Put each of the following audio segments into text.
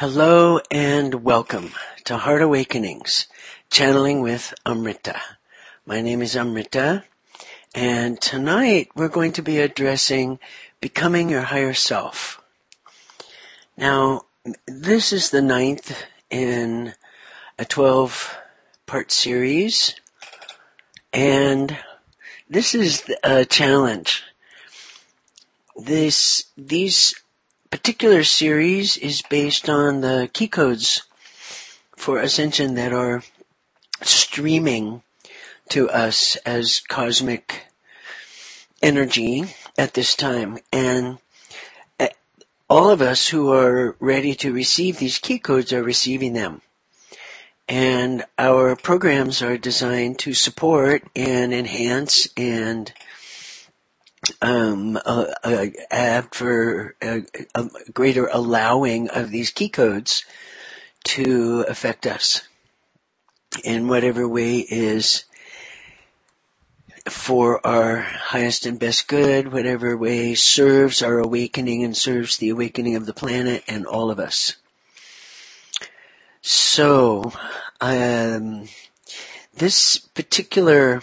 Hello and welcome to Heart Awakenings, channeling with Amrita. My name is Amrita, and tonight we're going to be addressing becoming your higher self. Now, this is the ninth in a 12 part series, and this is a challenge. This, these particular series is based on the key codes for ascension that are streaming to us as cosmic energy at this time. And eh, all of us who are ready to receive these key codes are receiving them. And our programs are designed to support and enhance and um, uh, uh, for a, a, greater allowing of these key codes to affect us in whatever way is for our highest and best good, whatever way serves our awakening and serves the awakening of the planet and all of us. So, um, this particular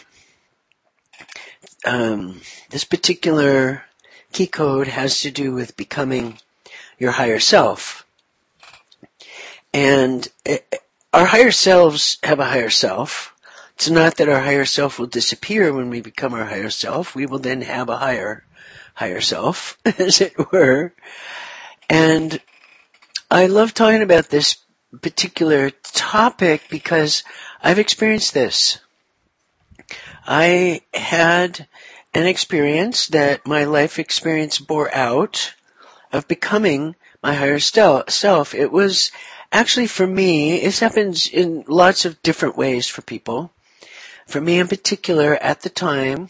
um, this particular key code has to do with becoming your higher self. And it, our higher selves have a higher self. It's not that our higher self will disappear when we become our higher self. We will then have a higher, higher self, as it were. And I love talking about this particular topic because I've experienced this. I had an experience that my life experience bore out of becoming my higher self. It was actually for me, this happens in lots of different ways for people. For me in particular, at the time,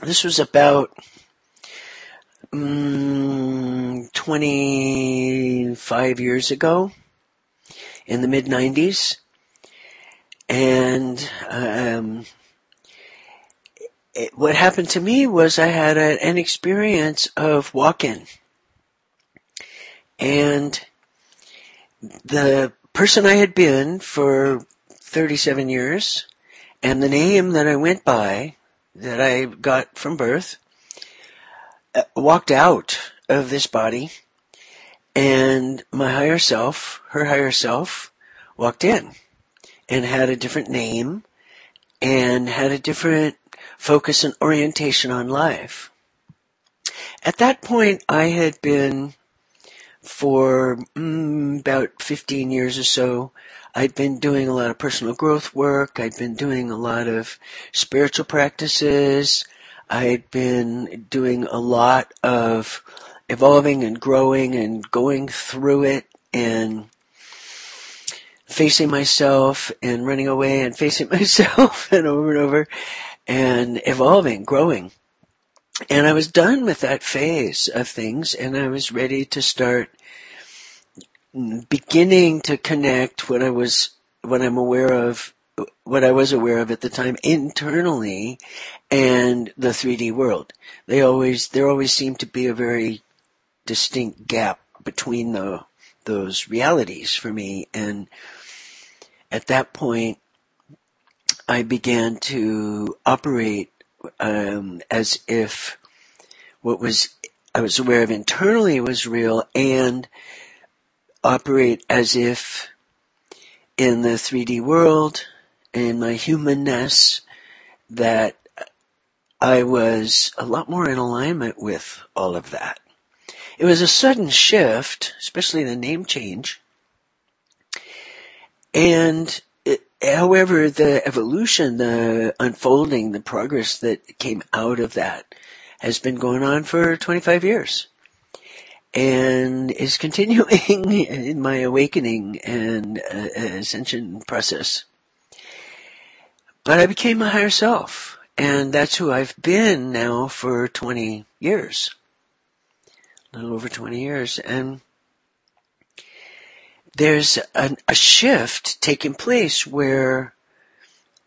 this was about um, 25 years ago in the mid 90s. And um, it, what happened to me was I had a, an experience of walk-in. And the person I had been for 37 years and the name that I went by that I got from birth uh, walked out of this body and my higher self, her higher self, walked in and had a different name and had a different focus and orientation on life. At that point, I had been for mm, about 15 years or so, I'd been doing a lot of personal growth work. I'd been doing a lot of spiritual practices. I'd been doing a lot of evolving and growing and going through it and facing myself and running away and facing myself and over and over and evolving, growing. And I was done with that phase of things and I was ready to start beginning to connect what I was, what I'm aware of, what I was aware of at the time internally and the 3D world. They always, there always seemed to be a very distinct gap between the, those realities for me. And at that point, I began to operate um, as if what was I was aware of internally was real, and operate as if in the 3D world, in my humanness, that I was a lot more in alignment with all of that. It was a sudden shift, especially the name change. And however, the evolution, the unfolding, the progress that came out of that has been going on for 25 years and is continuing in my awakening and uh, ascension process. But I became my higher self, and that's who I've been now for 20 years. A little over 20 years, and there's a, a shift taking place where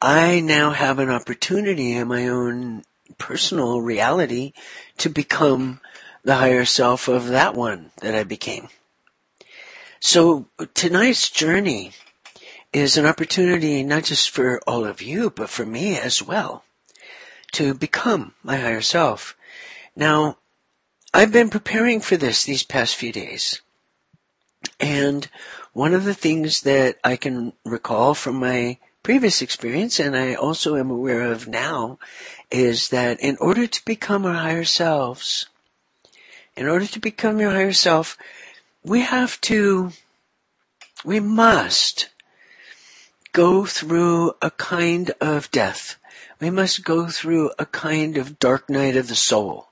I now have an opportunity in my own personal reality to become the higher self of that one that I became. So tonight's journey is an opportunity not just for all of you, but for me as well to become my higher self. Now, I've been preparing for this these past few days. And one of the things that I can recall from my previous experience, and I also am aware of now, is that in order to become our higher selves, in order to become your higher self, we have to, we must go through a kind of death. We must go through a kind of dark night of the soul.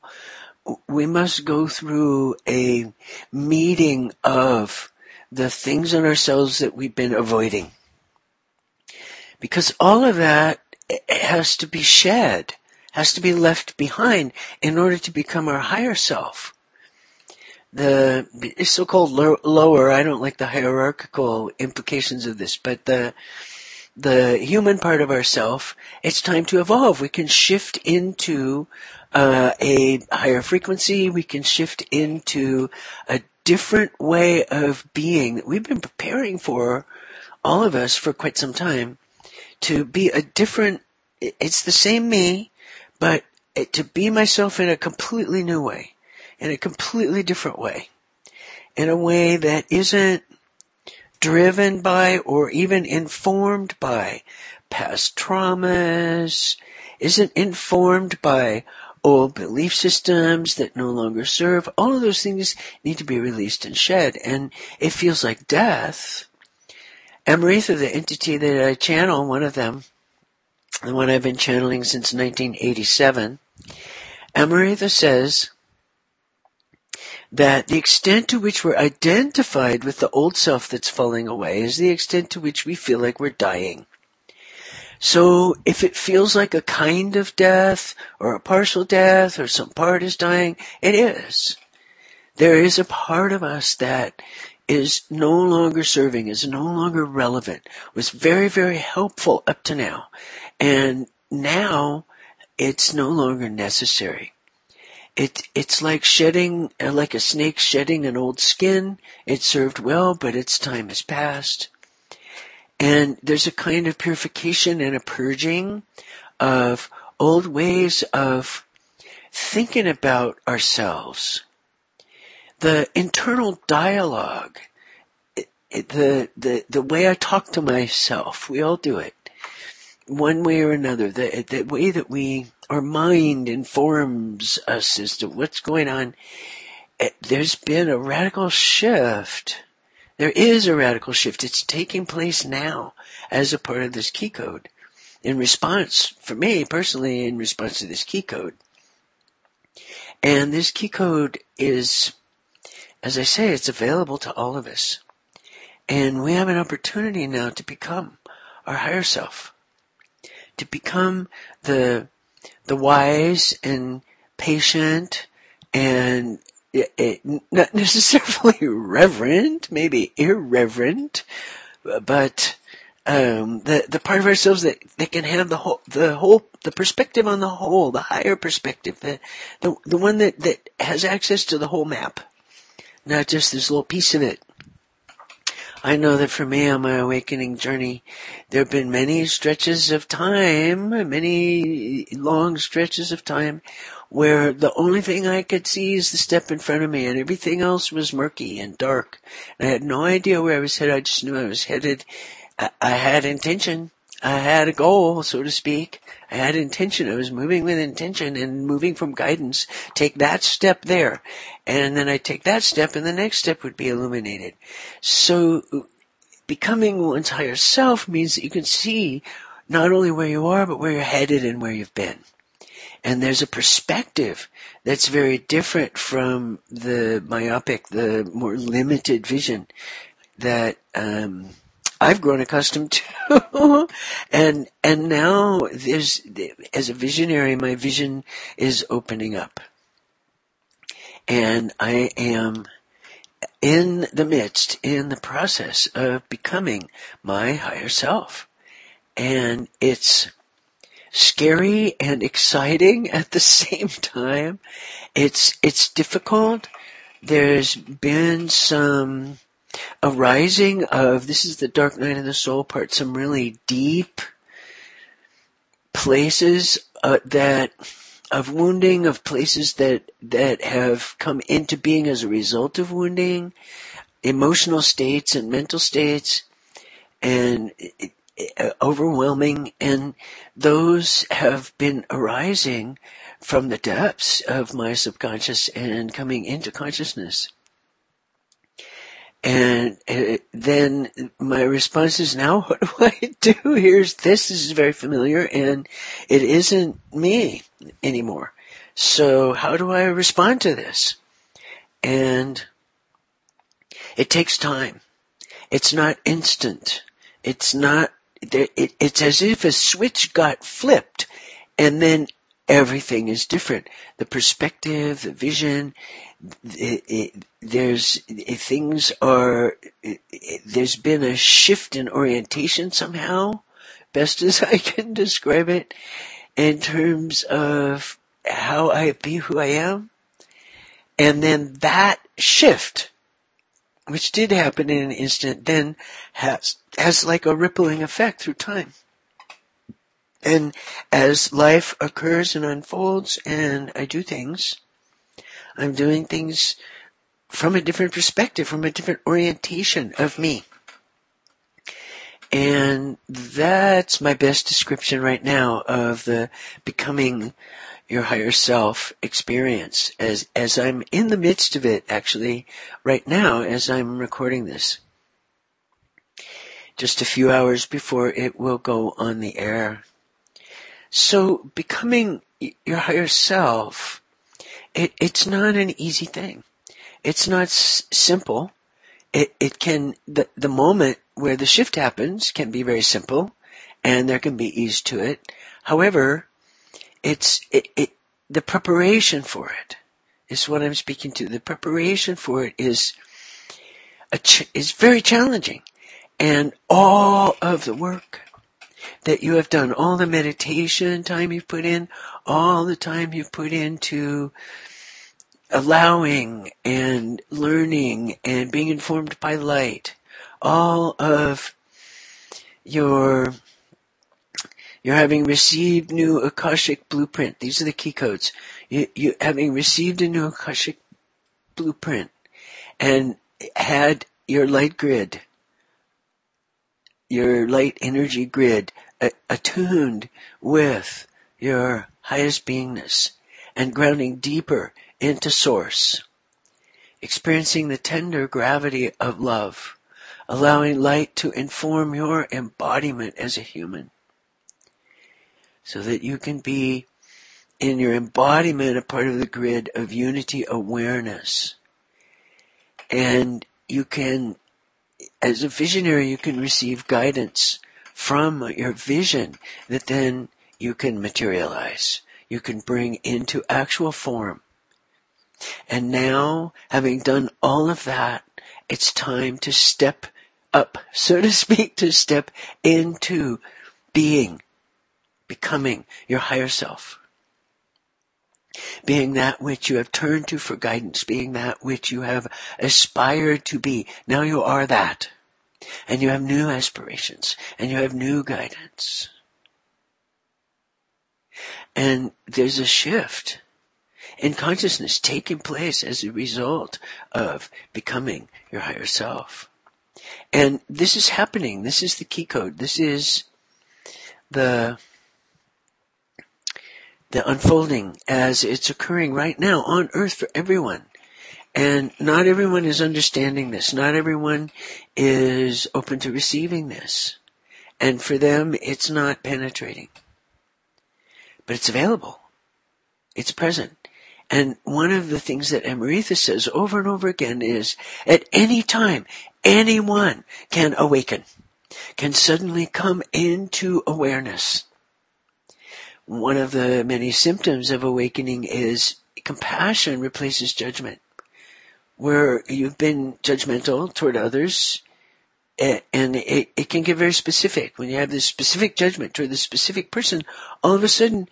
We must go through a meeting of the things in ourselves that we've been avoiding. Because all of that has to be shed, has to be left behind in order to become our higher self the so-called lower, I don't like the hierarchical implications of this, but the, the human part of ourself, it's time to evolve. We can shift into uh, a higher frequency. We can shift into a different way of being that we've been preparing for, all of us, for quite some time, to be a different. It's the same me, but to be myself in a completely new way in a completely different way. In a way that isn't driven by or even informed by past traumas, isn't informed by old belief systems that no longer serve. All of those things need to be released and shed. And it feels like death. Amritha, the entity that I channel, one of them, the one I've been channeling since 1987, Amritha says that the extent to which we're identified with the old self that's falling away is the extent to which we feel like we're dying. So if it feels like a kind of death or a partial death or some part is dying, it is. There is a part of us that is no longer serving, is no longer relevant, was very, very helpful up to now. And now it's no longer necessary. It, it's like shedding, like a snake shedding an old skin. It served well, but its time has passed. And there's a kind of purification and a purging of old ways of thinking about ourselves. The internal dialogue, the, the, the way I talk to myself, we all do it one way or another, the, the way that we, our mind informs us as to what's going on, there's been a radical shift. There is a radical shift. It's taking place now as a part of this key code. In response, for me personally, in response to this key code. And this key code is, as I say, it's available to all of us. And we have an opportunity now to become our higher self to become the the wise and patient and not necessarily reverent, maybe irreverent, but um, the the part of ourselves that, that can have the whole the whole the perspective on the whole, the higher perspective, the the the one that that has access to the whole map, not just this little piece of it. I know that for me on my awakening journey, there have been many stretches of time, many long stretches of time where the only thing I could see is the step in front of me and everything else was murky and dark. And I had no idea where I was headed. I just knew I was headed. I, I had intention. I had a goal, so to speak. I had intention. I was moving with intention and moving from guidance. Take that step there. And then I take that step and the next step would be illuminated. So becoming one's higher self means that you can see not only where you are, but where you're headed and where you've been. And there's a perspective that's very different from the myopic, the more limited vision that, um, I've grown accustomed to. and, and now there's, as a visionary, my vision is opening up. And I am in the midst, in the process of becoming my higher self. And it's scary and exciting at the same time. It's, it's difficult. There's been some arising of, this is the dark night of the soul part, some really deep places uh, that of wounding, of places that that have come into being as a result of wounding, emotional states and mental states, and uh, overwhelming, and those have been arising from the depths of my subconscious and coming into consciousness. And uh, then my response is now, what do I do? Here's this. This is very familiar and it isn't me anymore. So how do I respond to this? And it takes time. It's not instant. It's not, it's as if a switch got flipped and then everything is different. The perspective, the vision, it, it, there's it, things are. there's been a shift in orientation somehow, best as I can describe it, in terms of how I be who I am, and then that shift, which did happen in an instant, then has has like a rippling effect through time. And as life occurs and unfolds and I do things, I'm doing things from a different perspective, from a different orientation of me. And that's my best description right now of the becoming your higher self experience as, as I'm in the midst of it actually right now as I'm recording this. Just a few hours before it will go on the air. So becoming your higher self, it, it's not an easy thing. It's not s- simple. It, it can, the, the moment where the shift happens can be very simple and there can be ease to it. However, it's, it, it, the preparation for it is what I'm speaking to. The preparation for it is, a ch- is very challenging and all of the work that you have done, all the meditation time you've put in, all the time you've put into allowing and learning and being informed by light, all of your you're having received new Akashic blueprint. These are the key codes. You, you having received a new Akashic blueprint and had your light grid your light energy grid attuned with your highest beingness and grounding deeper into source, experiencing the tender gravity of love, allowing light to inform your embodiment as a human so that you can be in your embodiment a part of the grid of unity awareness. And you can as a visionary, you can receive guidance from your vision that then you can materialize. You can bring into actual form. And now, having done all of that, it's time to step up, so to speak, to step into being, becoming your higher self being that which you have turned to for guidance, being that which you have aspired to be. Now you are that. And you have new aspirations, and you have new guidance. And there's a shift in consciousness taking place as a result of becoming your higher self. And this is happening. This is the key code. This is the the unfolding as it's occurring right now on earth for everyone. And not everyone is understanding this. Not everyone is open to receiving this. And for them, it's not penetrating. But it's available. It's present. And one of the things that Amrita says over and over again is, at any time, anyone can awaken, can suddenly come into awareness one of the many symptoms of awakening is compassion replaces judgment. Where you've been judgmental toward others, and it, it can get very specific. When you have this specific judgment toward this specific person, all of a sudden,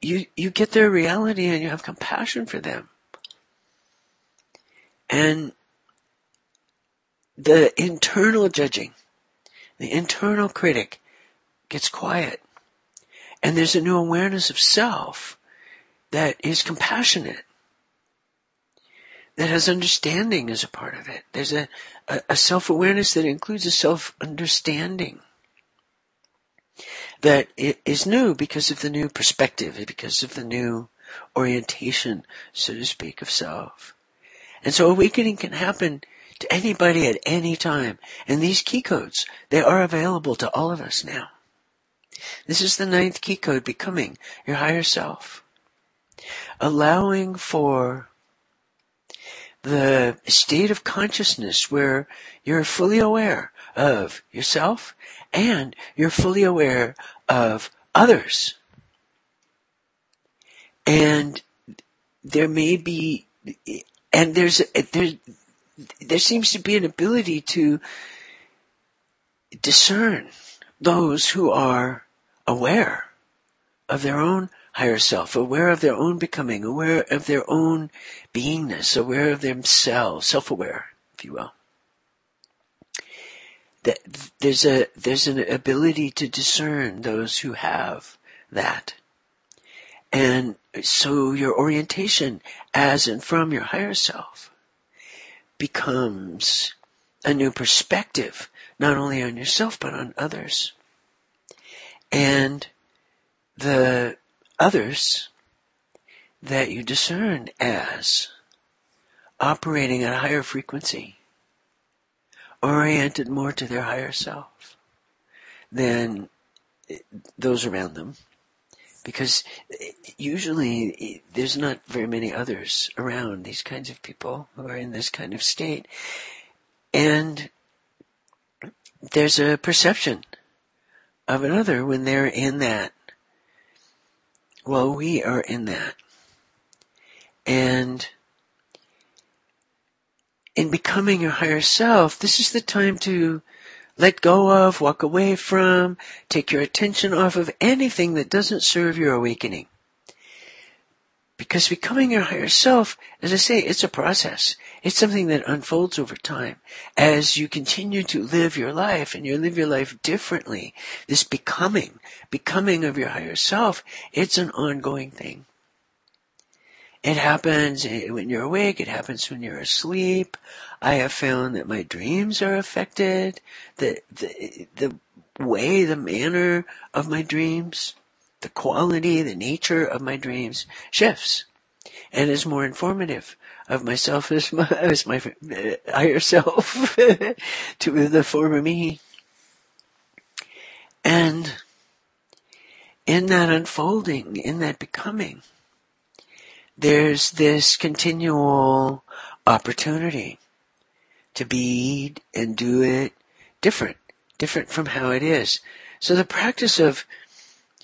you, you get their reality and you have compassion for them. And the internal judging, the internal critic gets quiet. And there's a new awareness of self that is compassionate, that has understanding as a part of it. There's a, a, a self-awareness that includes a self-understanding that is new because of the new perspective, because of the new orientation, so to speak, of self. And so awakening can happen to anybody at any time. And these key codes, they are available to all of us now. This is the ninth key code, becoming your higher self. Allowing for the state of consciousness where you're fully aware of yourself and you're fully aware of others. And there may be, and there's, there, there seems to be an ability to discern those who are aware of their own higher self, aware of their own becoming, aware of their own beingness, aware of themselves, self-aware, if you will. That there's a there's an ability to discern those who have that. And so your orientation as and from your higher self becomes a new perspective, not only on yourself, but on others. And the others that you discern as operating at a higher frequency, oriented more to their higher self than those around them. Because usually there's not very many others around these kinds of people who are in this kind of state. And there's a perception of another when they're in that well, we are in that. And in becoming your higher self, this is the time to let go of, walk away from, take your attention off of anything that doesn't serve your awakening. Because becoming your higher self, as I say, it's a process. It's something that unfolds over time. As you continue to live your life and you live your life differently, this becoming, becoming of your higher self, it's an ongoing thing. It happens when you're awake, it happens when you're asleep. I have found that my dreams are affected, the, the, the way, the manner of my dreams the quality, the nature of my dreams shifts and is more informative of myself as my, as my uh, higher self to the former me. And in that unfolding, in that becoming, there's this continual opportunity to be and do it different, different from how it is. So the practice of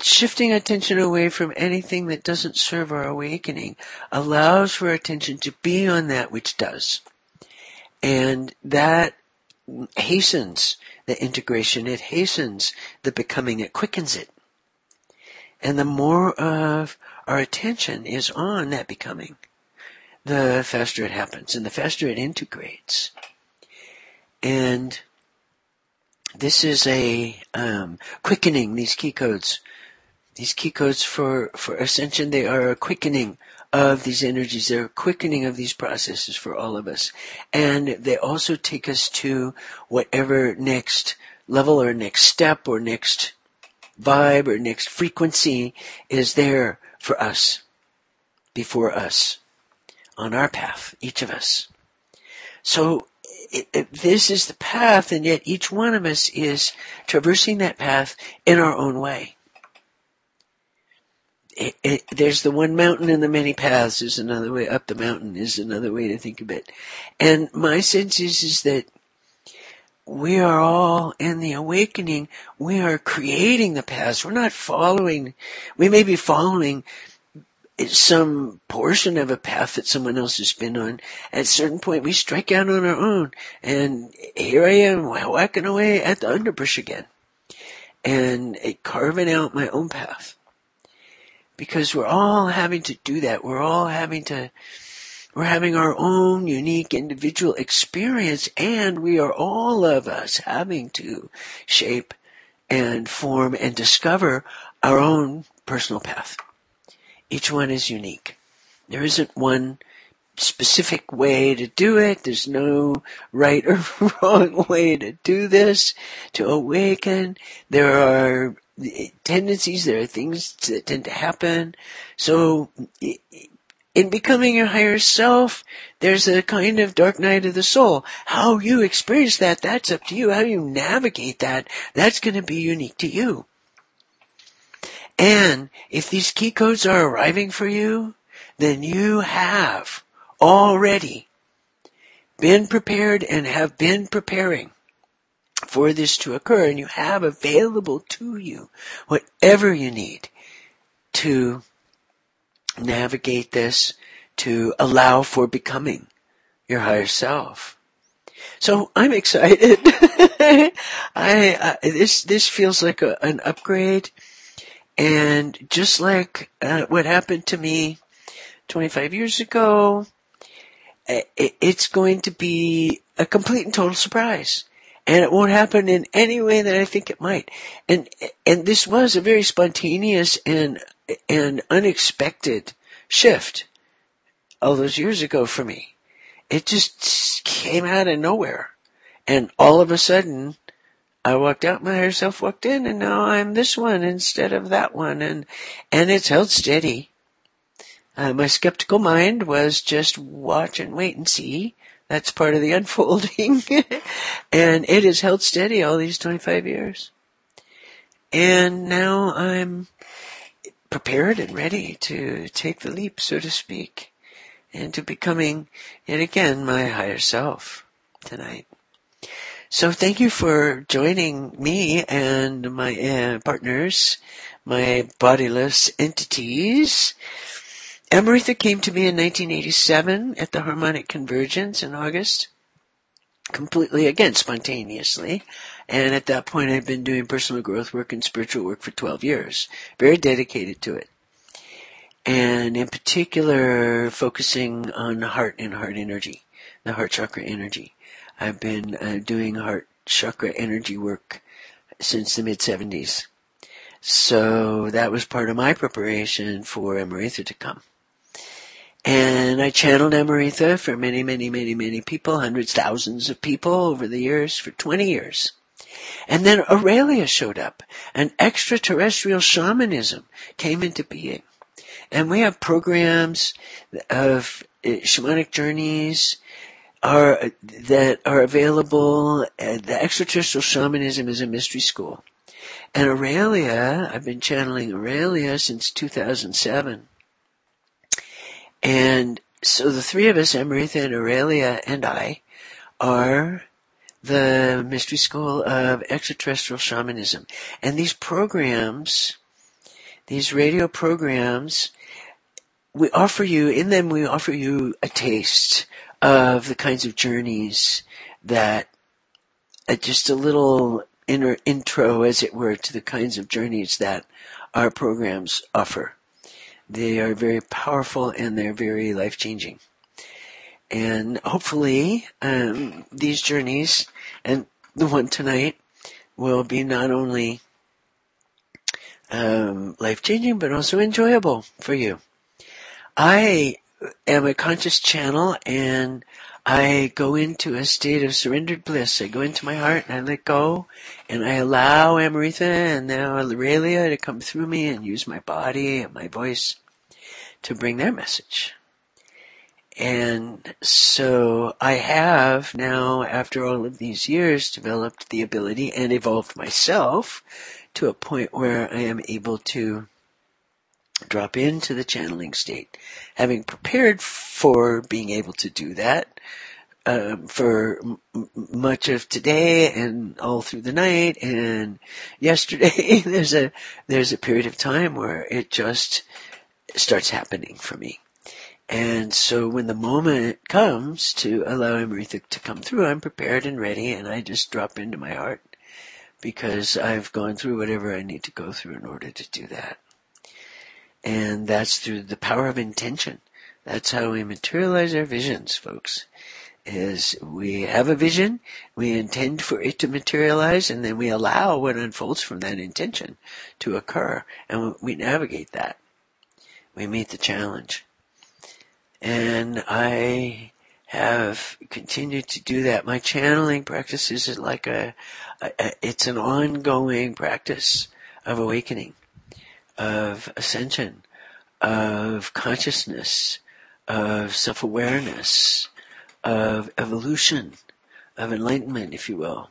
shifting attention away from anything that doesn't serve our awakening allows for attention to be on that which does. And that hastens the integration, it hastens the becoming, it quickens it. And the more of our attention is on that becoming, the faster it happens and the faster it integrates. And this is a um, quickening, these key codes these key codes for, for ascension, they are a quickening of these energies. They're a quickening of these processes for all of us. And they also take us to whatever next level or next step or next vibe or next frequency is there for us, before us, on our path, each of us. So it, it, this is the path, and yet each one of us is traversing that path in our own way it, it, there's the one mountain and the many paths is another way up the mountain is another way to think of it. And my sense is, is that we are all in the awakening. We are creating the paths. We're not following, we may be following some portion of a path that someone else has been on. At a certain point, we strike out on our own. And here I am whacking away at the underbrush again. And carving out my own path because we're all having to do that. We're all having to We're having our own unique individual experience and we are all of us having to shape and form and discover our own personal path. Each one is unique. There isn't one specific way to do it. There's no right or wrong way to do this, to awaken. There are tendencies, there are things that tend to happen. So, in becoming your higher self, there's a kind of dark night of the soul. How you experience that, that's up to you. How you navigate that, that's going to be unique to you. And if these key codes are arriving for you, then you have already been prepared and have been preparing for this to occur and you have available to you whatever you need to navigate this to allow for becoming your higher self. So I'm excited. I, this this feels like a, an upgrade, and just like uh, what happened to me 25 years ago, it's going to be a complete and total surprise. And it won't happen in any way that I think it might. And, and this was a very spontaneous and, and unexpected shift all those years ago for me. It just came out of nowhere. And all of a sudden, I walked out, my higher self walked in, and now I'm this one instead of that one. And, and it's held steady. Uh, my skeptical mind was just watch and wait and see. That's part of the unfolding. and it has held steady all these 25 years. And now I'm prepared and ready to take the leap, so to speak, into becoming yet again my higher self tonight. So thank you for joining me and my uh, partners, my bodiless entities Amritha came to me in 1987 at the Harmonic Convergence in August, completely again spontaneously. And at that point, I'd been doing personal growth work and spiritual work for 12 years, very dedicated to it. And in particular, focusing on heart and heart energy, the heart chakra energy. I've been uh, doing heart chakra energy work since the mid 70s. So that was part of my preparation for Amritha to come. And I channeled Amritha for many, many, many, many people, hundreds, thousands of people over the years for 20 years. And then Aurelia showed up and extraterrestrial shamanism came into being. And we have programs of uh, shamanic journeys are, that are available. The extraterrestrial shamanism is a mystery school. And Aurelia, I've been channeling Aurelia since 2007. And so the three of us, Amritha and Aurelia and I, are the Mystery School of Extraterrestrial Shamanism. And these programs, these radio programs, we offer you, in them we offer you a taste of the kinds of journeys that, uh, just a little inner intro, as it were, to the kinds of journeys that our programs offer. They are very powerful and they're very life changing. And hopefully, um, these journeys and the one tonight will be not only um, life changing but also enjoyable for you. I am a conscious channel and I go into a state of surrendered bliss. I go into my heart and I let go and I allow Amritha and now Aurelia to come through me and use my body and my voice to bring their message. And so I have now, after all of these years, developed the ability and evolved myself to a point where I am able to drop into the channeling state. Having prepared for being able to do that, um, for m- much of today and all through the night and yesterday, there's a, there's a period of time where it just starts happening for me. And so when the moment comes to allow Amritha to come through, I'm prepared and ready and I just drop into my heart because I've gone through whatever I need to go through in order to do that. And that's through the power of intention. That's how we materialize our visions, folks. Is we have a vision, we intend for it to materialize, and then we allow what unfolds from that intention to occur, and we navigate that. We meet the challenge. And I have continued to do that. My channeling practice is like a, a, it's an ongoing practice of awakening, of ascension, of consciousness, of self-awareness, of evolution, of enlightenment, if you will,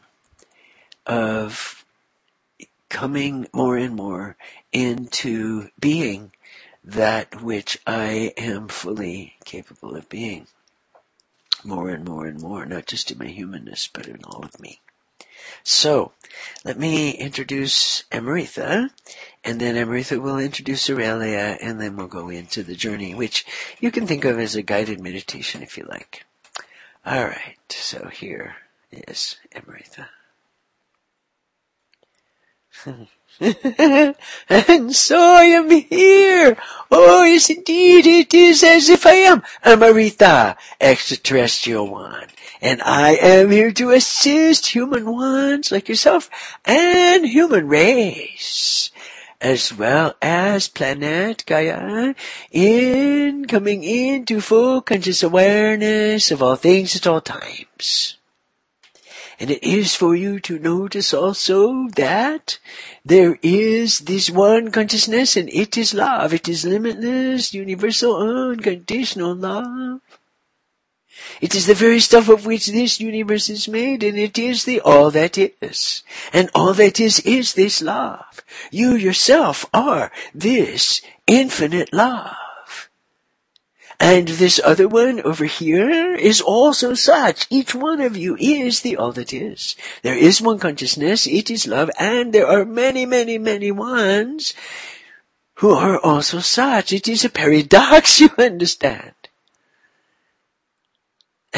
of coming more and more into being that which I am fully capable of being. More and more and more, not just in my humanness, but in all of me. So, let me introduce Amritha, and then Amritha will introduce Aurelia, and then we'll go into the journey, which you can think of as a guided meditation if you like. Alright, so here is Amritha. and so I am here. Oh, yes, indeed, it is as if I am Amritha, extraterrestrial one. And I am here to assist human ones like yourself and human race, as well as planet Gaia, in coming into full conscious awareness of all things at all times. And it is for you to notice also that there is this one consciousness and it is love. It is limitless, universal, unconditional love. It is the very stuff of which this universe is made, and it is the all that is. And all that is is this love. You yourself are this infinite love. And this other one over here is also such. Each one of you is the all that is. There is one consciousness, it is love, and there are many, many, many ones who are also such. It is a paradox, you understand.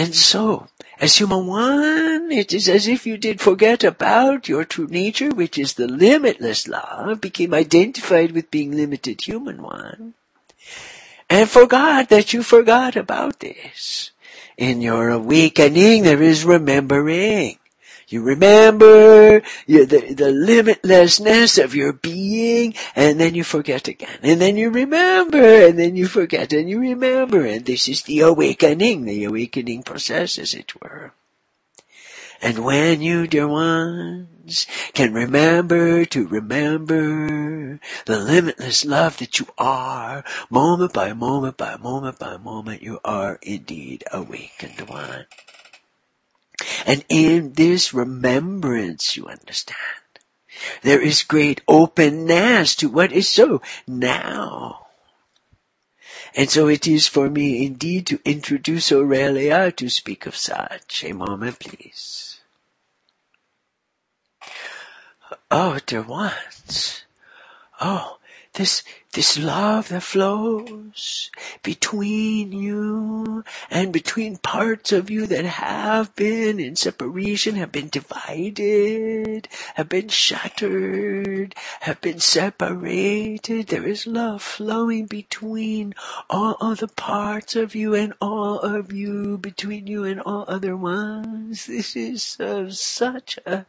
And so, as human one, it is as if you did forget about your true nature, which is the limitless love, became identified with being limited human one and forgot that you forgot about this. In your awakening, there is remembering. You remember the, the limitlessness of your being, and then you forget again. And then you remember, and then you forget, and you remember. And this is the awakening, the awakening process, as it were. And when you, dear ones, can remember to remember the limitless love that you are, moment by moment by moment by moment, you are indeed awakened one. And in this remembrance, you understand, there is great openness to what is so now. And so it is for me indeed to introduce Aurelia to speak of such. A moment, please. Oh, dear ones. Oh, this, this love that flows between you and between parts of you that have been in separation, have been divided, have been shattered, have been separated. There is love flowing between all other parts of you and all of you, between you and all other ones. This is of such a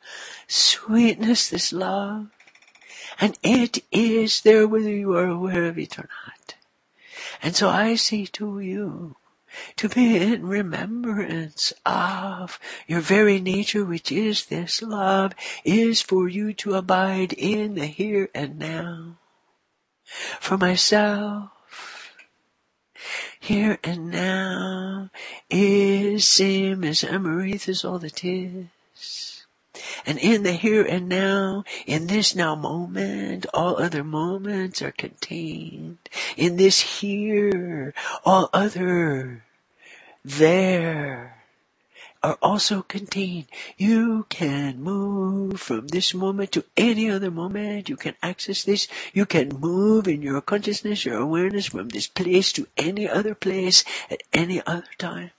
sweetness, this love. And it is there whether you are aware of it or not. And so I say to you, to be in remembrance of your very nature, which is this love, is for you to abide in the here and now. For myself, here and now is same as Amritha's all that is. And in the here and now, in this now moment, all other moments are contained. In this here, all other there are also contained. You can move from this moment to any other moment. You can access this. You can move in your consciousness, your awareness from this place to any other place at any other time.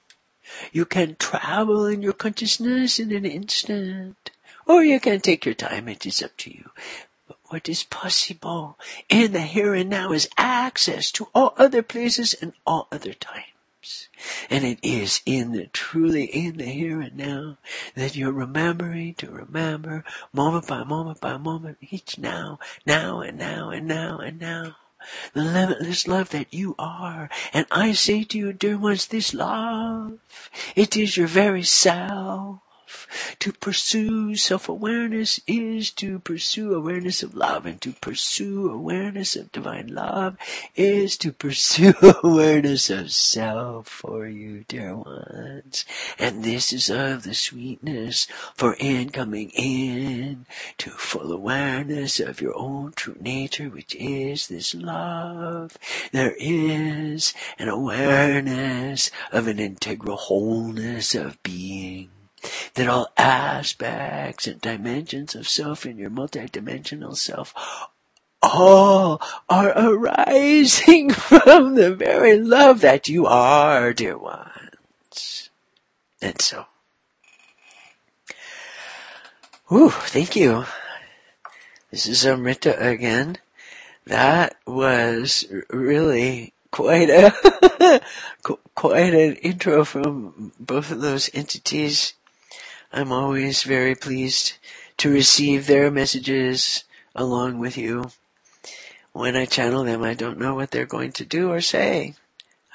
You can travel in your consciousness in an instant. Or you can take your time, it is up to you. But what is possible in the here and now is access to all other places and all other times. And it is in the truly in the here and now that you're remembering to remember moment by moment by moment, each now, now and now and now and now. The limitless love that you are. And I say to you, dear ones, this love, it is your very self. To pursue self-awareness is to pursue awareness of love and to pursue awareness of divine love is to pursue awareness of self for you, dear ones. And this is of the sweetness for in coming in to full awareness of your own true nature, which is this love. There is an awareness of an integral wholeness of being that all aspects and dimensions of self in your multidimensional self all are arising from the very love that you are, dear ones. And so, whew, thank you. This is Amrita again. That was really quite a quite an intro from both of those entities. I'm always very pleased to receive their messages along with you. When I channel them, I don't know what they're going to do or say.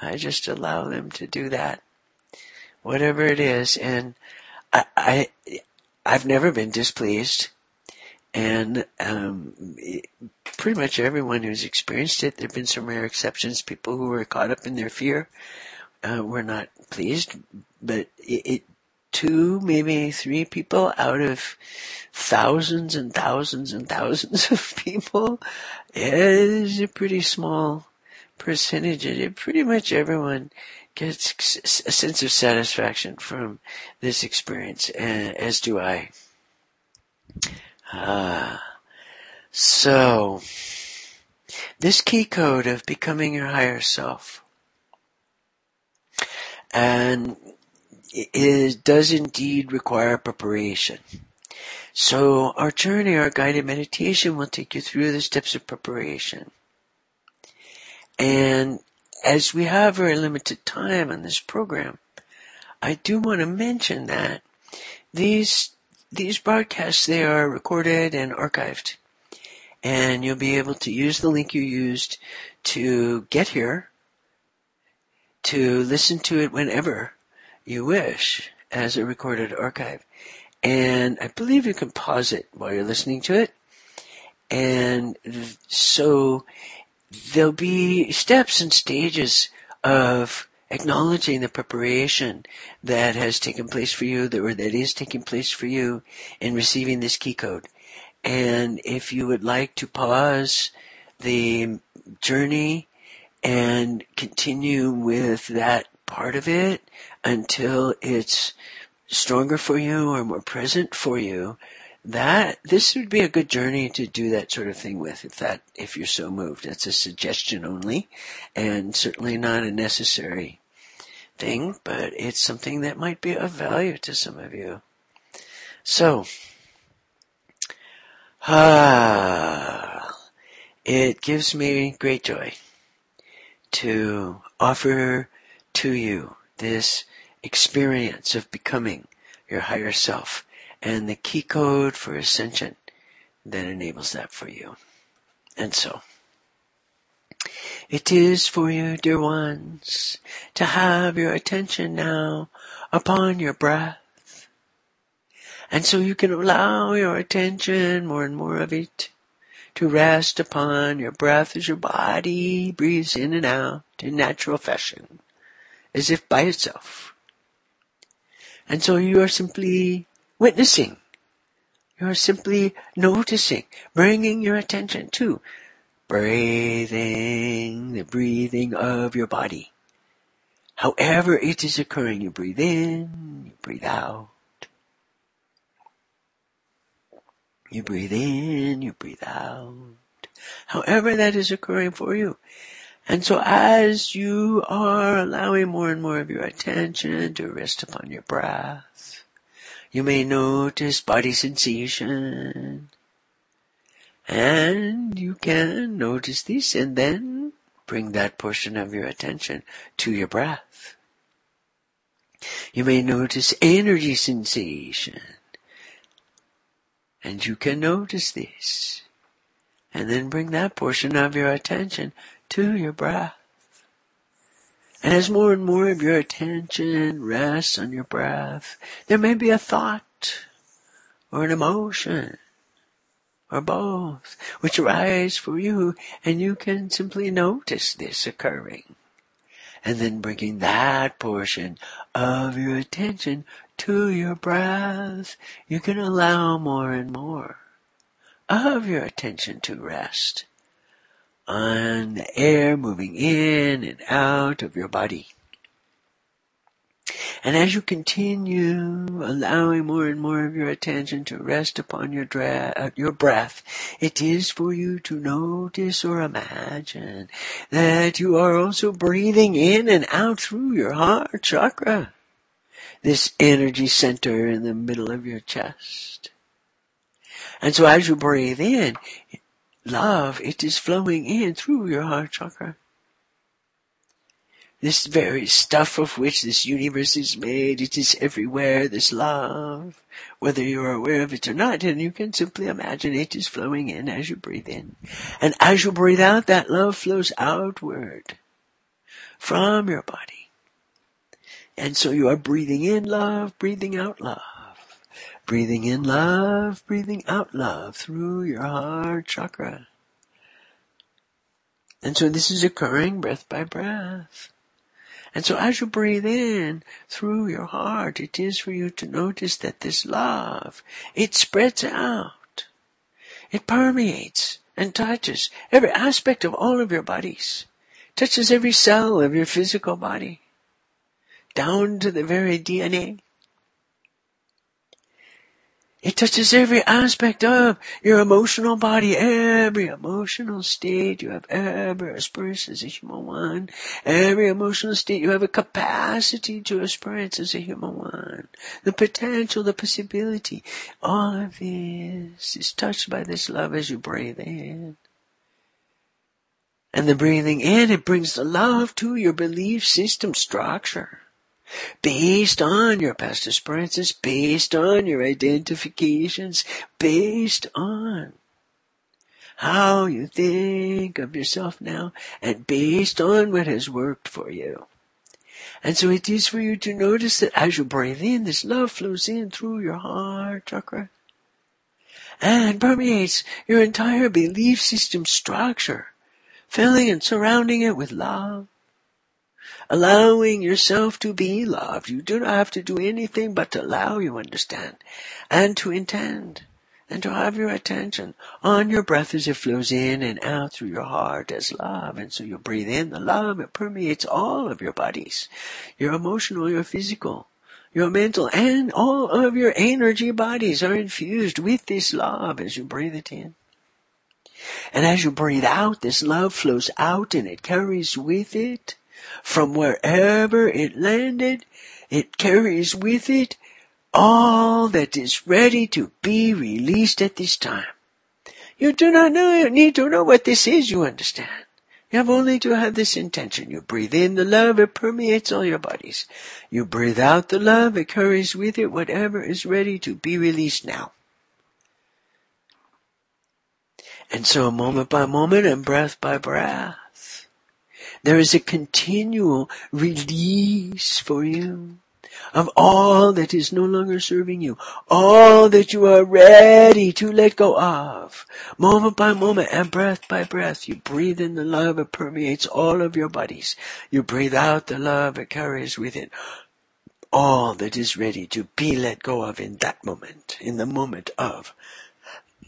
I just allow them to do that. Whatever it is. And I, I I've never been displeased. And um, pretty much everyone who's experienced it, there have been some rare exceptions. People who were caught up in their fear uh, were not pleased, but it, it two, maybe three people out of thousands and thousands and thousands of people is a pretty small percentage. It pretty much everyone gets a sense of satisfaction from this experience, as do I. Ah, so this key code of becoming your higher self. And it does indeed require preparation. So our journey, our guided meditation will take you through the steps of preparation. And as we have very limited time on this program, I do want to mention that these these broadcasts they are recorded and archived. And you'll be able to use the link you used to get here to listen to it whenever you wish as a recorded archive. And I believe you can pause it while you're listening to it. And so there'll be steps and stages of acknowledging the preparation that has taken place for you, or that is taking place for you in receiving this key code. And if you would like to pause the journey and continue with that part of it until it's stronger for you or more present for you, that this would be a good journey to do that sort of thing with if that if you're so moved. That's a suggestion only and certainly not a necessary thing, but it's something that might be of value to some of you. So ah it gives me great joy to offer to you this experience of becoming your higher self and the key code for ascension that enables that for you. And so, it is for you, dear ones, to have your attention now upon your breath. And so you can allow your attention, more and more of it, to rest upon your breath as your body breathes in and out in natural fashion as if by itself. And so you are simply witnessing. You are simply noticing, bringing your attention to breathing, the breathing of your body. However it is occurring, you breathe in, you breathe out. You breathe in, you breathe out. However that is occurring for you. And so as you are allowing more and more of your attention to rest upon your breath, you may notice body sensation. And you can notice this and then bring that portion of your attention to your breath. You may notice energy sensation. And you can notice this. And then bring that portion of your attention to your breath. And as more and more of your attention rests on your breath, there may be a thought or an emotion or both which arise for you and you can simply notice this occurring. And then bringing that portion of your attention to your breath, you can allow more and more of your attention to rest on the air moving in and out of your body. And as you continue allowing more and more of your attention to rest upon your, dra- uh, your breath, it is for you to notice or imagine that you are also breathing in and out through your heart chakra, this energy center in the middle of your chest. And so as you breathe in, love, it is flowing in through your heart chakra. This very stuff of which this universe is made, it is everywhere, this love. Whether you are aware of it or not, and you can simply imagine it is flowing in as you breathe in. And as you breathe out, that love flows outward from your body. And so you are breathing in love, breathing out love. Breathing in love, breathing out love through your heart chakra. And so this is occurring breath by breath. And so as you breathe in through your heart, it is for you to notice that this love, it spreads out. It permeates and touches every aspect of all of your bodies. Touches every cell of your physical body. Down to the very DNA. It touches every aspect of your emotional body, every emotional state you have ever experienced as a human one, every emotional state you have a capacity to experience as a human one, the potential, the possibility, all of this is touched by this love as you breathe in. And the breathing in, it brings the love to your belief system structure based on your past experiences, based on your identifications, based on how you think of yourself now, and based on what has worked for you. And so it is for you to notice that as you breathe in, this love flows in through your heart chakra and permeates your entire belief system structure, filling and surrounding it with love allowing yourself to be loved. You do not have to do anything but to allow, you understand, and to intend, and to have your attention on your breath as it flows in and out through your heart as love. And so you breathe in the love, it permeates all of your bodies, your emotional, your physical, your mental, and all of your energy bodies are infused with this love as you breathe it in. And as you breathe out, this love flows out and it carries with it from wherever it landed, it carries with it all that is ready to be released at this time. You do not know, need to know what this is, you understand. You have only to have this intention. You breathe in the love, it permeates all your bodies. You breathe out the love, it carries with it whatever is ready to be released now. And so moment by moment and breath by breath, there is a continual release for you of all that is no longer serving you, all that you are ready to let go of. Moment by moment and breath by breath, you breathe in the love, it permeates all of your bodies. You breathe out the love, it carries with it all that is ready to be let go of in that moment, in the moment of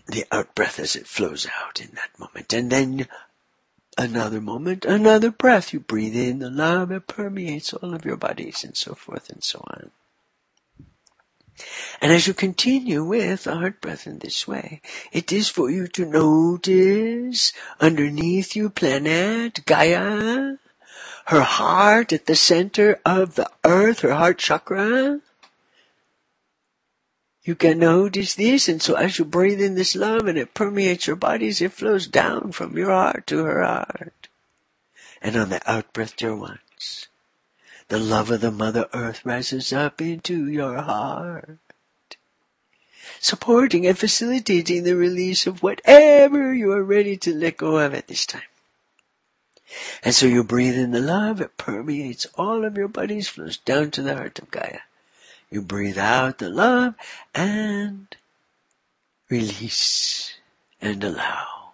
the out breath as it flows out in that moment. And then Another moment, another breath. You breathe in the love, it permeates all of your bodies and so forth and so on. And as you continue with a heart breath in this way, it is for you to notice underneath you planet Gaia, her heart at the center of the earth, her heart chakra, You can notice this, and so as you breathe in this love and it permeates your bodies, it flows down from your heart to her heart. And on the out breath, dear ones, the love of the Mother Earth rises up into your heart, supporting and facilitating the release of whatever you are ready to let go of at this time. And so you breathe in the love, it permeates all of your bodies, flows down to the heart of Gaia. You breathe out the love and release and allow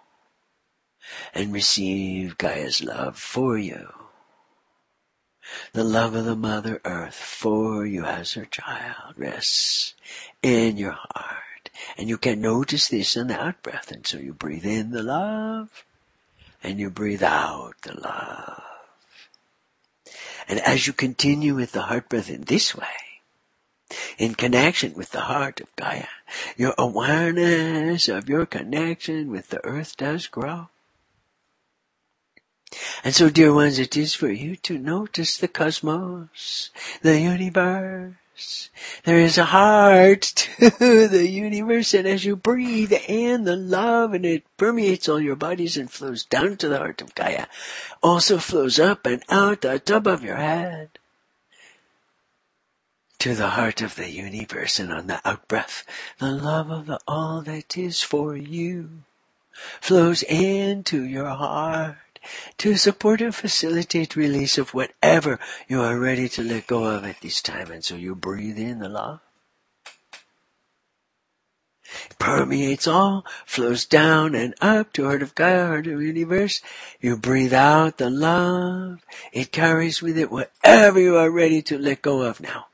and receive Gaia's love for you. The love of the Mother Earth for you as her child rests in your heart. And you can notice this in the out breath. And so you breathe in the love and you breathe out the love. And as you continue with the heart breath in this way, in connection with the heart of Gaia, your awareness of your connection with the earth does grow. And so, dear ones, it is for you to notice the cosmos, the universe, there is a heart to the universe, and as you breathe in the love and it permeates all your bodies and flows down to the heart of Gaia, also flows up and out the top of your head to the heart of the universe and on the out breath, the love of the all that is for you flows into your heart to support and facilitate release of whatever you are ready to let go of at this time. And so you breathe in the love. It permeates all, flows down and up to heart of God, heart of universe. You breathe out the love. It carries with it whatever you are ready to let go of now.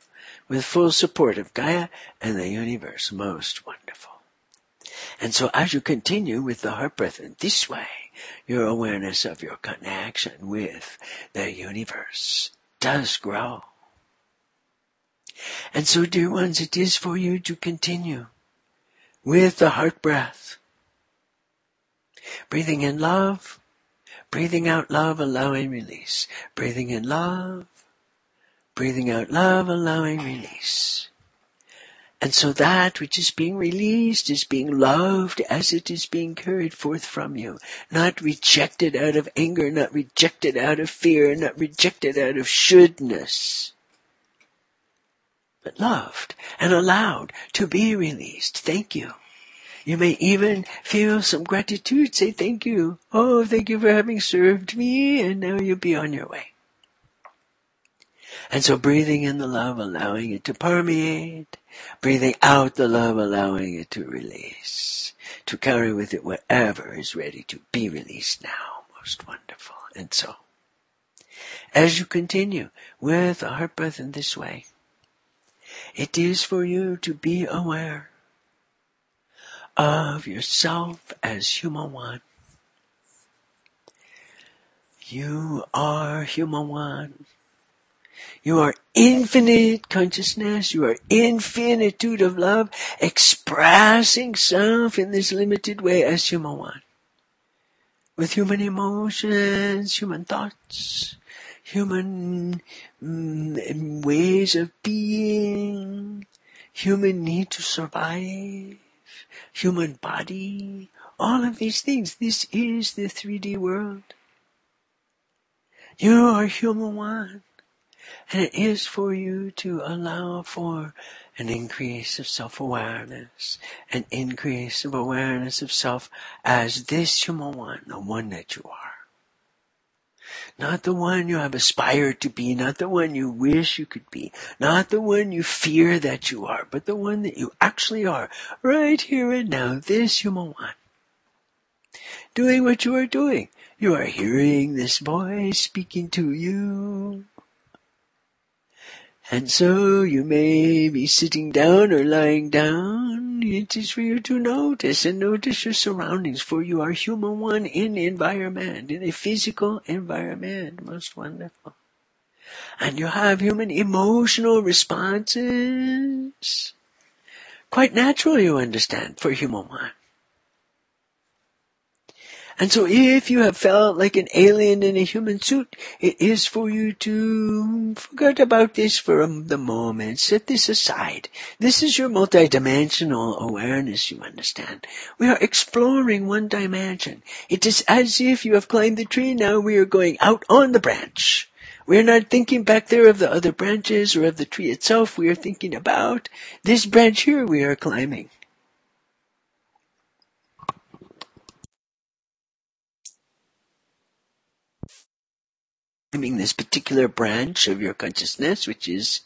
With full support of Gaia and the universe. Most wonderful. And so as you continue with the heart breath in this way, your awareness of your connection with the universe does grow. And so, dear ones, it is for you to continue with the heart breath. Breathing in love, breathing out love, allowing release. Breathing in love, breathing out love, allowing release. And so that which is being released is being loved as it is being carried forth from you. Not rejected out of anger, not rejected out of fear, not rejected out of shouldness. But loved and allowed to be released. Thank you. You may even feel some gratitude. Say thank you. Oh, thank you for having served me and now you'll be on your way. And so breathing in the love, allowing it to permeate, breathing out the love, allowing it to release, to carry with it whatever is ready to be released now. Most wonderful. And so, as you continue with a heart breath in this way, it is for you to be aware of yourself as human one. You are human one. You are infinite consciousness. You are infinitude of love expressing self in this limited way as human one. With human emotions, human thoughts, human mm, ways of being, human need to survive, human body, all of these things. This is the 3D world. You are human one. And it is for you to allow for an increase of self-awareness, an increase of awareness of self as this human one, the one that you are. Not the one you have aspired to be, not the one you wish you could be, not the one you fear that you are, but the one that you actually are, right here and now, this human one. Doing what you are doing. You are hearing this voice speaking to you. And so you may be sitting down or lying down. It is for you to notice and notice your surroundings, for you are human one in environment, in a physical environment. Most wonderful. And you have human emotional responses. Quite natural, you understand, for human one. And so if you have felt like an alien in a human suit, it is for you to forget about this for the moment. Set this aside. This is your multidimensional awareness, you understand. We are exploring one dimension. It is as if you have climbed the tree, now we are going out on the branch. We are not thinking back there of the other branches or of the tree itself. We are thinking about this branch here we are climbing. Climbing this particular branch of your consciousness, which is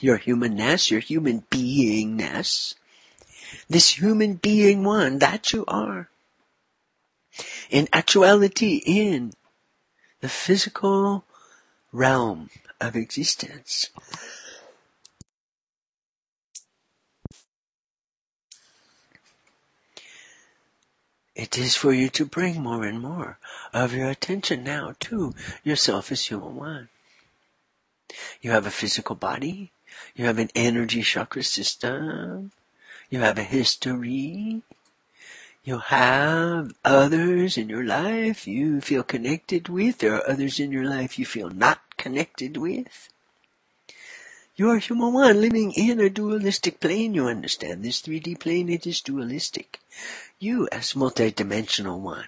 your humanness, your human beingness. This human being one, that you are. In actuality, in the physical realm of existence. It is for you to bring more and more of your attention now to yourself as human one. You have a physical body. You have an energy chakra system. You have a history. You have others in your life you feel connected with. There are others in your life you feel not connected with. You are human one living in a dualistic plane, you understand. This 3D plane, it is dualistic. You as multidimensional one.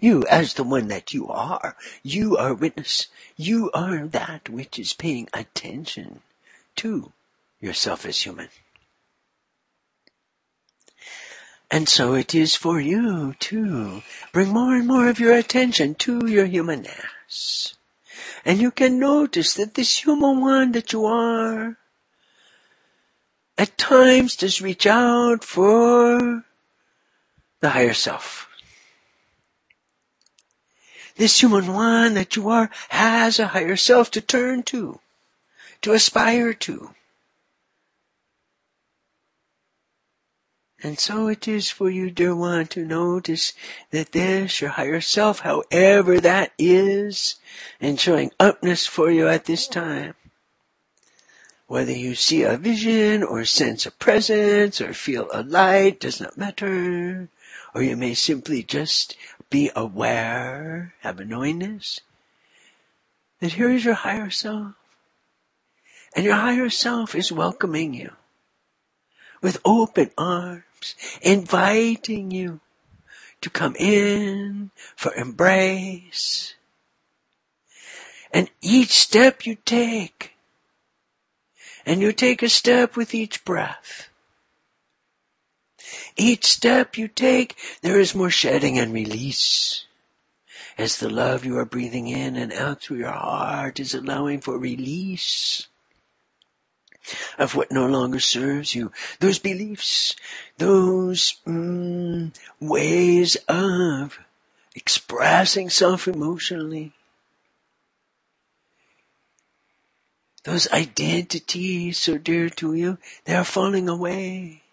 You as the one that you are. You are witness. You are that which is paying attention to yourself as human. And so it is for you to bring more and more of your attention to your humanness. And you can notice that this human one that you are at times does reach out for the higher self. This human one that you are has a higher self to turn to, to aspire to. And so it is for you, dear one, to notice that this, your higher self, however that is, and showing upness for you at this time. Whether you see a vision or sense a presence or feel a light does not matter. Or you may simply just be aware, have knowingness that here is your higher self. And your higher self is welcoming you with open arms inviting you to come in for embrace. And each step you take, and you take a step with each breath. Each step you take, there is more shedding and release. As the love you are breathing in and out through your heart is allowing for release of what no longer serves you. Those beliefs, those mm, ways of expressing self emotionally, those identities so dear to you, they are falling away.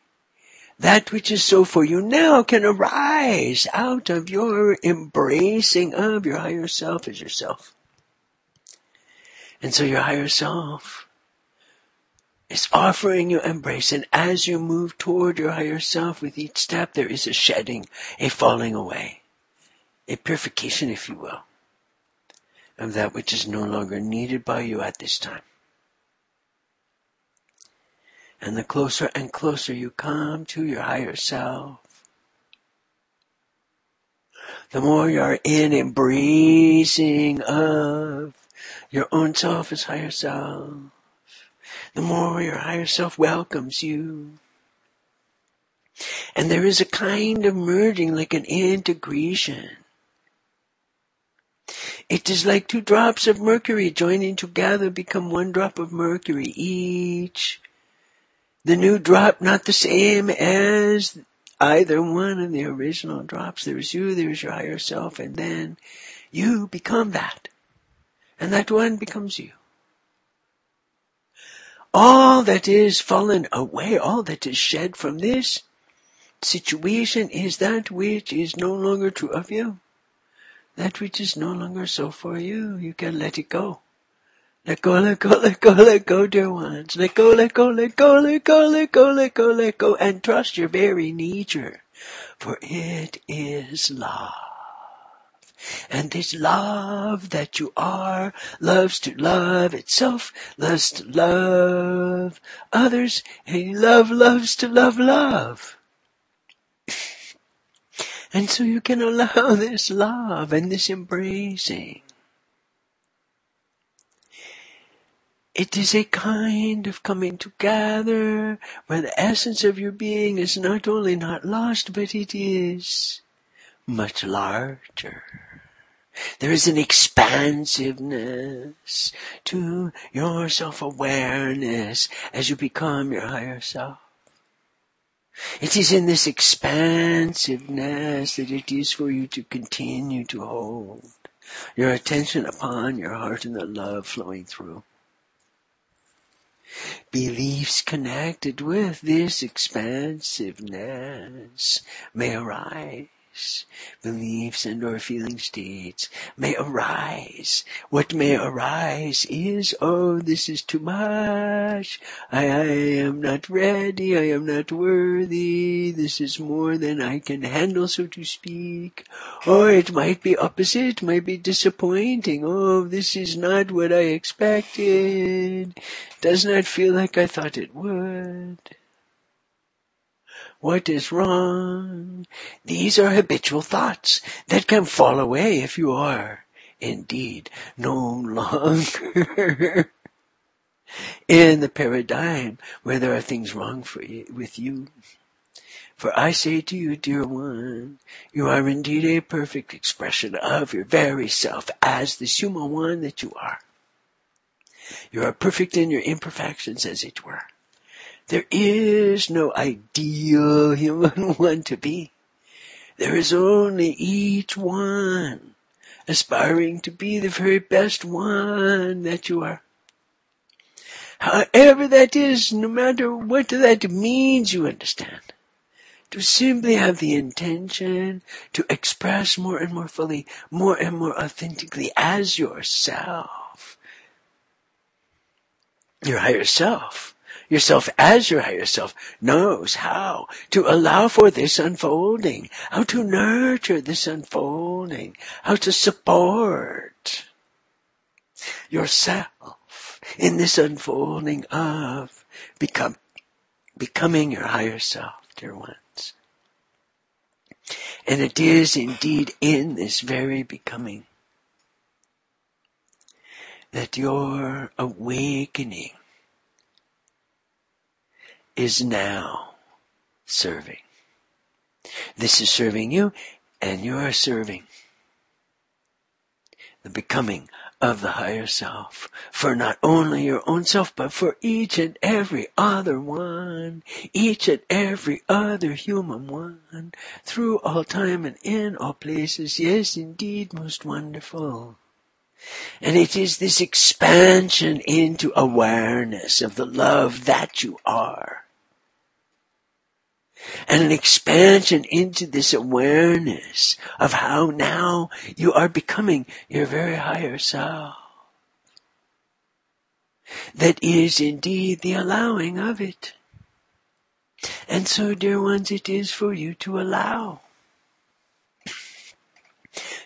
That which is so for you now can arise out of your embracing of your higher self as yourself. And so your higher self is offering you embrace. And as you move toward your higher self with each step, there is a shedding, a falling away, a purification, if you will, of that which is no longer needed by you at this time. And the closer and closer you come to your higher self, the more you are in embracing of your own self as higher self the more your higher self welcomes you. And there is a kind of merging, like an integration. It is like two drops of mercury joining together become one drop of mercury each. The new drop not the same as either one of the original drops. There's you, there's your higher self, and then you become that. And that one becomes you all that is fallen away, all that is shed from this situation is that which is no longer true of you. That which is no longer so for you. You can let it go. Let go, let go, let go, let go, dear ones. Let go, let go, let go, let go, let go, let go, let go, and trust your very nature, for it is love. And this love that you are loves to love itself, loves to love others, and love loves to love love. And so you can allow this love and this embracing. It is a kind of coming together where the essence of your being is not only not lost, but it is much larger. There is an expansiveness to your self-awareness as you become your higher self. It is in this expansiveness that it is for you to continue to hold your attention upon your heart and the love flowing through. Beliefs connected with this expansiveness may arise beliefs and or feeling states may arise. What may arise is, oh, this is too much. I, I am not ready. I am not worthy. This is more than I can handle, so to speak. Or it might be opposite, might be disappointing. Oh, this is not what I expected. Does not feel like I thought it would. What is wrong? These are habitual thoughts that can fall away if you are indeed no longer in the paradigm where there are things wrong for you, with you. For I say to you, dear one, you are indeed a perfect expression of your very self as the human one that you are. You are perfect in your imperfections as it were. There is no ideal human one to be. There is only each one aspiring to be the very best one that you are. However that is, no matter what that means, you understand. To simply have the intention to express more and more fully, more and more authentically as yourself. Your higher self yourself as your higher self knows how to allow for this unfolding, how to nurture this unfolding, how to support yourself in this unfolding of become, becoming your higher self, dear ones. And it is indeed in this very becoming that your awakening is now serving. This is serving you, and you are serving the becoming of the higher self for not only your own self, but for each and every other one, each and every other human one, through all time and in all places. Yes, indeed, most wonderful. And it is this expansion into awareness of the love that you are. And an expansion into this awareness of how now you are becoming your very higher self. That is indeed the allowing of it. And so, dear ones, it is for you to allow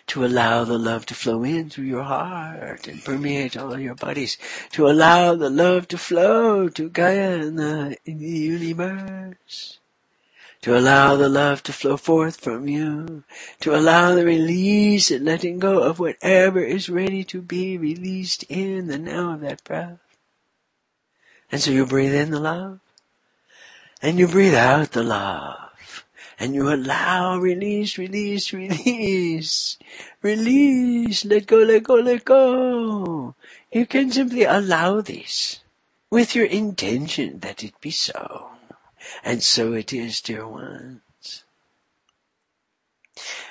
to allow the love to flow in through your heart and permeate all your bodies, to allow the love to flow to Gaia in the, in the universe, to allow the love to flow forth from you, to allow the release and letting go of whatever is ready to be released in the now of that breath. And so you breathe in the love, and you breathe out the love and you allow release, release, release, release, let go, let go, let go. You can simply allow this with your intention that it be so. And so it is, dear ones.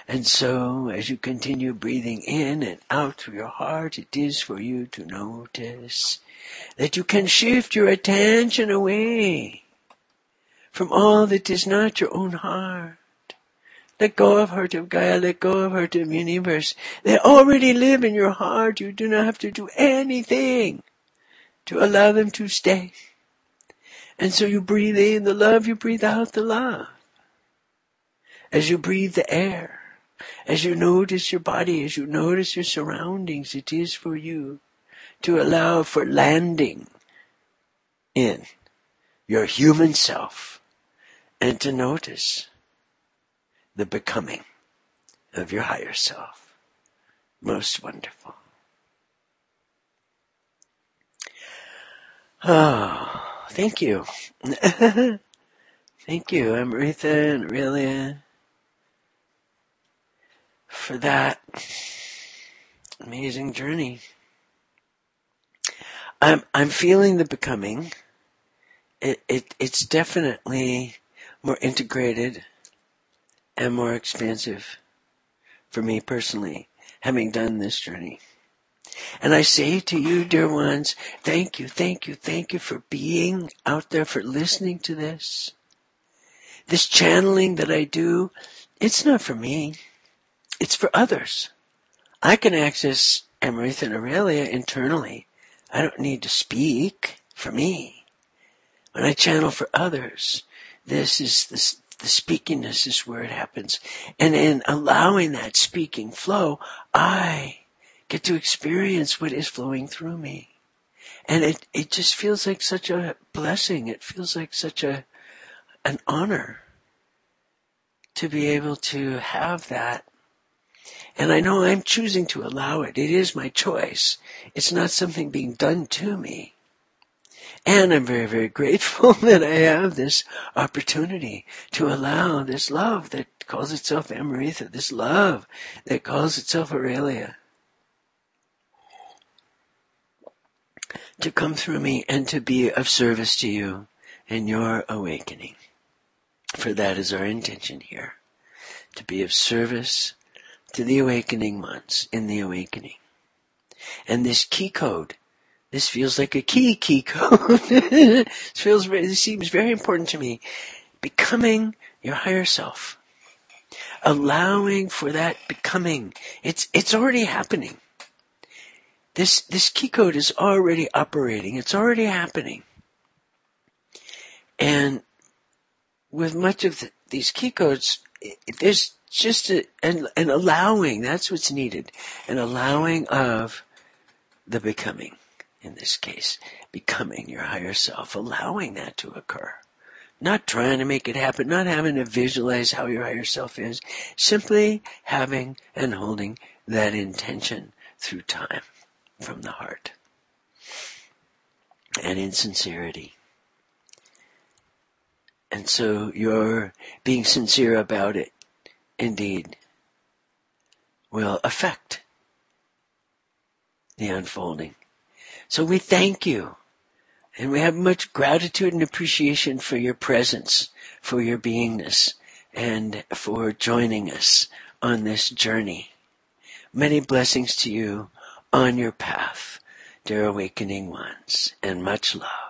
And so, as you continue breathing in and out through your heart, it is for you to notice that you can shift your attention away from all that is not your own heart. Let go of heart of Gaia, let go of heart of universe. They already live in your heart. You do not have to do anything to allow them to stay. And so you breathe in the love, you breathe out the love. As you breathe the air, As you notice your body, as you notice your surroundings, it is for you to allow for landing in your human self and to notice the becoming of your higher self. Most wonderful. Oh, thank you. thank you, Amrita and Aurelia, for that amazing journey. I'm I'm feeling the becoming. It, it it's definitely more integrated and more expansive for me personally, having done this journey. And I say to you, dear ones, thank you, thank you, thank you for being out there, for listening to this. This channeling that I do, it's not for me. It's for others. I can access Amrita and Aurelia internally. I don't need to speak for me. When I channel for others, this is this, the speakingness is where it happens. And in allowing that speaking flow, I get to experience what is flowing through me. And it, it just feels like such a blessing. It feels like such a, an honor to be able to have that. And I know I'm choosing to allow it. It is my choice. It's not something being done to me. And I'm very, very grateful that I have this opportunity to allow this love that calls itself Amrita, this love that calls itself Aurelia, to come through me and to be of service to you in your awakening. For that is our intention here. To be of service to the awakening ones in the awakening. And this key code this feels like a key key code. it feels it seems very important to me. Becoming your higher self. Allowing for that becoming. It's it's already happening. This this key code is already operating. It's already happening. And with much of the, these key codes, there's just a, an, an allowing. That's what's needed. An allowing of the becoming in this case, becoming your higher self, allowing that to occur. Not trying to make it happen, not having to visualize how your higher self is, simply having and holding that intention through time from the heart. And in sincerity. And so you're being sincere about it, indeed, will affect the unfolding so we thank you. And we have much gratitude and appreciation for your presence, for your beingness, and for joining us on this journey. Many blessings to you on your path, dear awakening ones, and much love.